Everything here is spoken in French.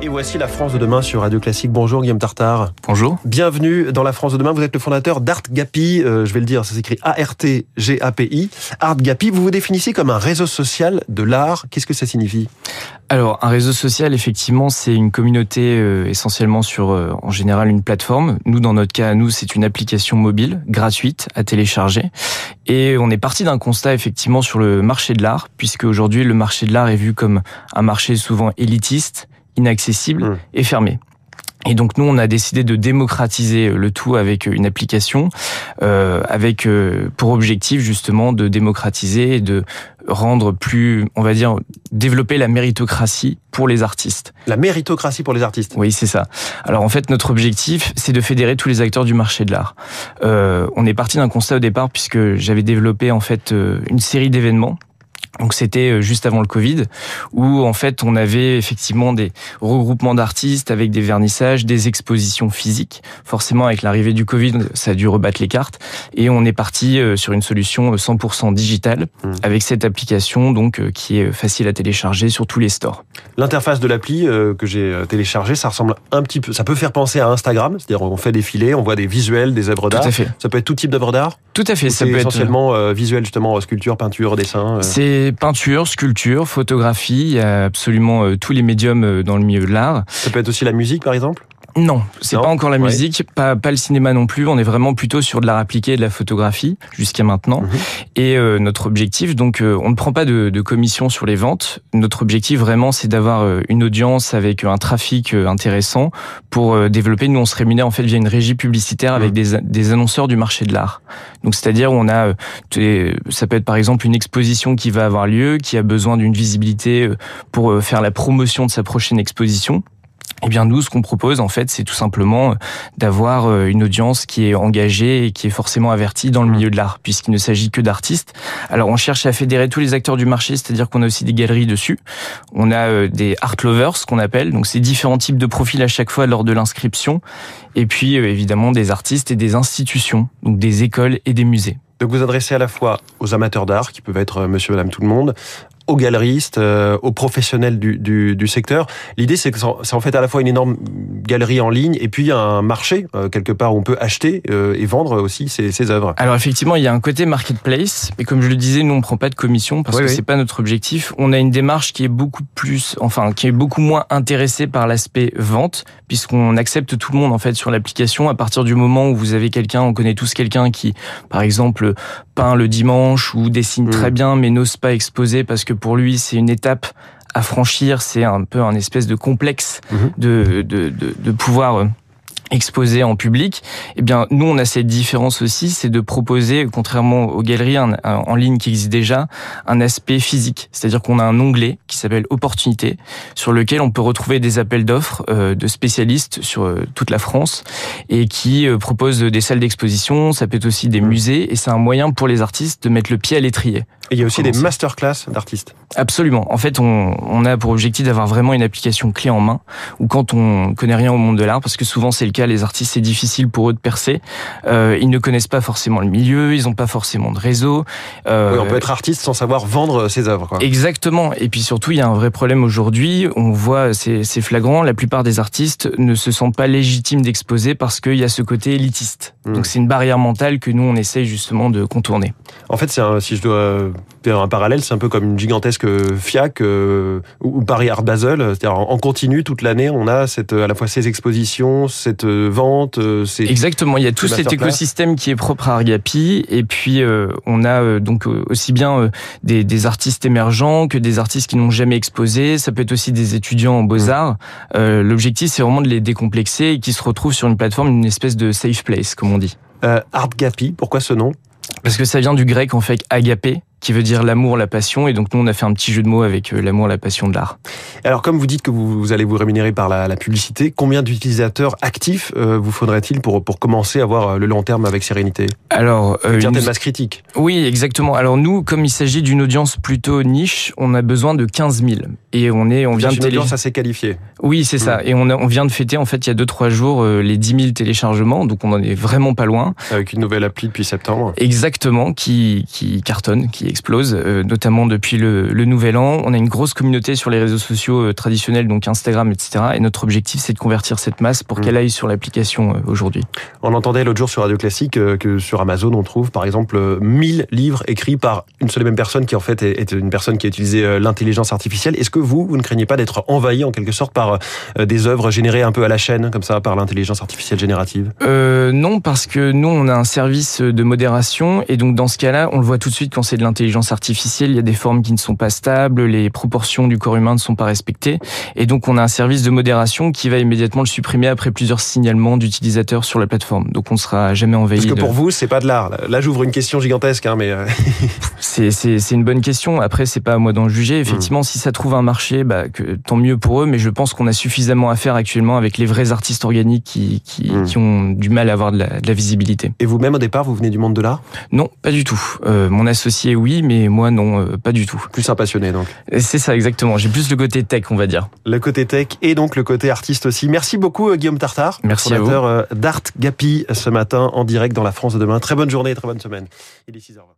Et voici la France de demain sur Radio Classique. Bonjour Guillaume Tartare. Bonjour. Bienvenue dans la France de demain. Vous êtes le fondateur d'ArtGapi. Euh, je vais le dire, ça s'écrit A-R-T-G-A-P-I. ArtGapi, vous vous définissez comme un réseau social de l'art. Qu'est-ce que ça signifie? Alors, un réseau social, effectivement, c'est une communauté euh, essentiellement sur, euh, en général, une plateforme. Nous, dans notre cas, nous, c'est une application mobile gratuite à télécharger. Et on est parti d'un constat, effectivement, sur le marché de l'art, puisque aujourd'hui, le marché de l'art est vu comme un marché souvent élitiste inaccessible Mmh. et fermé. Et donc nous, on a décidé de démocratiser le tout avec une application, euh, avec euh, pour objectif justement de démocratiser et de rendre plus, on va dire, développer la méritocratie pour les artistes. La méritocratie pour les artistes. Oui, c'est ça. Alors en fait, notre objectif, c'est de fédérer tous les acteurs du marché de l'art. Euh, on est parti d'un constat au départ puisque j'avais développé en fait euh, une série d'événements. Donc c'était euh, juste avant le Covid, où en fait on avait effectivement des regroupements d'artistes avec des vernissages, des expositions physiques. Forcément avec l'arrivée du Covid, ça a dû rebattre les cartes, et on est parti euh, sur une solution 100% digitale Mmh. avec cette application donc euh, qui est facile à télécharger sur tous les stores. L'interface de l'appli euh, que j'ai euh, téléchargée, ça ressemble un petit peu, ça peut faire penser à Instagram. C'est-à-dire, on fait défiler, on voit des visuels, des œuvres Tout d'art. à fait. Ça peut être tout type d'œuvres d'art. Tout à fait. Ça c'est peut être essentiellement euh, visuel, justement, sculpture, peinture, dessin. euh. C'est peinture, sculpture, photographie, il y a absolument euh, tous les médiums euh, dans le milieu de l'art. Ça peut être aussi la musique, par exemple? Non, c'est pas encore la Ouais. musique, pas, pas le cinéma non plus, on est vraiment plutôt sur de l'art appliqué et de la photographie jusqu'à maintenant. Mhm. Et euh, notre objectif, donc euh, on ne prend pas de, de commission sur les ventes, notre objectif vraiment c'est d'avoir euh, une audience avec un trafic euh, intéressant pour euh, développer, nous on se rémunère en fait via une régie publicitaire avec Mhm. des, des annonceurs du marché de l'art. Donc c'est-à-dire on a, euh, ça peut être par exemple une exposition qui va avoir lieu, qui a besoin d'une visibilité euh, pour euh, faire la promotion de sa prochaine exposition. Eh bien, nous, ce qu'on propose, en fait, c'est tout simplement euh, d'avoir euh, une audience qui est engagée et qui est forcément avertie dans le Mhm. milieu de l'art, puisqu'il ne s'agit que d'artistes. Alors, on cherche à fédérer tous les acteurs du marché, c'est-à-dire qu'on a aussi des galeries dessus. On a euh, des art lovers, ce qu'on appelle, donc c'est différents types de profils à chaque fois lors de l'inscription. Et puis, évidemment, des artistes et des institutions, donc des écoles et des musées. Donc vous adressez à la fois aux amateurs d'art, qui peuvent être monsieur, madame, tout le monde, aux galeristes, euh, aux professionnels du, du, du secteur. L'idée, c'est que c'est en- fait à la fois une énorme galerie en ligne et puis un marché, euh, quelque part, où on peut acheter euh, et vendre aussi ses, ses œuvres. Alors effectivement, il y a un côté marketplace, mais comme je le disais, nous on prend pas de commission parce Oui, que oui. c'est pas notre objectif. On a une démarche qui est beaucoup plus, enfin, qui est beaucoup moins intéressée par l'aspect vente, puisqu'on accepte tout le monde en fait sur l'application. À partir du moment où vous avez quelqu'un, on connaît tous quelqu'un qui, par exemple, peint le dimanche ou dessine Mm. très bien, mais n'ose pas exposer parce que pour lui c'est une étape à franchir, c'est un peu un espèce de complexe Mhm. de, de, de, de pouvoir exposer en public. Eh bien, nous, on a cette différence aussi, c'est de proposer, contrairement aux galeries en ligne qui existent déjà, un aspect physique. C'est-à-dire qu'on a un onglet qui s'appelle Opportunité, sur lequel on peut retrouver des appels d'offres euh, de spécialistes sur euh, toute la France et qui euh, proposent des salles d'exposition. Ça peut être aussi des Mhm. musées et c'est un moyen pour les artistes de mettre le pied à l'étrier. Et il y a aussi des masterclass d'artistes. Absolument. En fait, on, on a pour objectif d'avoir vraiment une application clé en main, où quand on connaît rien au monde de l'art, parce que souvent c'est le cas, les artistes c'est difficile pour eux de percer. Euh, ils ne connaissent pas forcément le milieu, ils n'ont pas forcément de réseau. Euh, Oui, on peut être artiste sans savoir vendre ses œuvres. Quoi. Exactement. Et puis surtout, il y a un vrai problème aujourd'hui. On voit, c'est flagrant, la plupart des artistes ne se sentent pas légitimes d'exposer parce qu'il y a ce côté élitiste. Mm. Donc c'est une barrière mentale que nous, on essaye justement de contourner. En fait, c'est si je dois faire un parallèle, c'est un peu comme une gigantesque FIAC euh, ou Paris Art Basel. C'est-à-dire en en continu toute l'année, on a cette, à la fois ces expositions, cette euh, vente, euh, ces Exactement, il y a tout cet écosystème qui est propre à Argapi et puis euh, on a euh, donc euh, aussi bien euh, des, des artistes émergents que des artistes qui n'ont jamais exposé, ça peut être aussi des étudiants en beaux-arts. Euh, L'objectif c'est vraiment de les décomplexer et qu'ils se retrouvent sur une plateforme, une espèce de safe place comme on dit. euh, Art Gapi. Pourquoi ce nom? Parce que ça vient du grec en fait agapé qui veut dire l'amour, la passion et donc nous on a fait un petit jeu de mots avec euh, l'amour, la passion de l'art. Alors, comme vous dites que vous, vous allez vous rémunérer par la, la publicité, combien d'utilisateurs actifs euh, vous faudrait-il pour, pour commencer à voir euh, le long terme avec sérénité? Alors, euh, Une certaine masse critique. Oui, exactement. Alors nous, comme il s'agit d'une audience plutôt niche, on a besoin de 15 000. Et on est, on vient de une télé... audience assez qualifiée. Oui, c'est ça. Et on, a- on vient de fêter, en fait, il y a deux, trois jours, euh, les 10 000 téléchargements. Donc on en est vraiment pas loin. avec une nouvelle appli depuis septembre. Exactement, qui, qui cartonne, qui explose, notamment depuis le, le, nouvel an. On a une grosse communauté sur les réseaux sociaux traditionnels, donc Instagram, etc. Et notre objectif, c'est de convertir cette masse pour mmh. qu'elle aille sur l'application aujourd'hui. On entendait l'autre jour sur Radio Classique que sur Amazon, on trouve par exemple 1000 livres écrits par une seule et même personne qui en fait est une personne qui a utilisé l'intelligence artificielle. Est-ce que vous, vous ne craignez pas d'être envahi en quelque sorte par des œuvres générées un peu à la chaîne, comme ça, par l'intelligence artificielle générative? Euh, Non, parce que nous, on a un service de modération, et donc dans ce cas-là, on le voit tout de suite quand c'est de l'intelligence artificielle, il y a des formes qui ne sont pas stables, les proportions du corps humain ne sont pas respectées, et donc on a un service de modération qui va immédiatement le supprimer après plusieurs signalements d'utilisateurs sur la plateforme. Donc on ne sera jamais envahi. Parce que pour vous, c'est pas de l'art. Là, j'ouvre une question gigantesque, hein, mais euh, c'est une bonne question. Après, c'est pas à moi d'en juger. Effectivement, hmm. si ça trouve un marché, bah, que, tant mieux pour eux. Mais je pense qu'on a suffisamment à faire actuellement avec les vrais artistes organiques qui, qui, qui ont du mal à avoir de la, de la visibilité. Et vous-même, au départ, vous venez du monde de l'art? Non, pas du tout. Euh, mon associé, oui, mais moi, non, euh, pas du tout. Plus un passionné, donc. C'est ça, exactement. J'ai plus le côté tech, on va dire. Le côté tech et donc le côté artiste aussi. Merci beaucoup, euh, Guillaume Tartare. Merci vous. d'Art Gapi ce matin en direct dans la France de demain. Très bonne journée, très bonne semaine. Il est 6h20.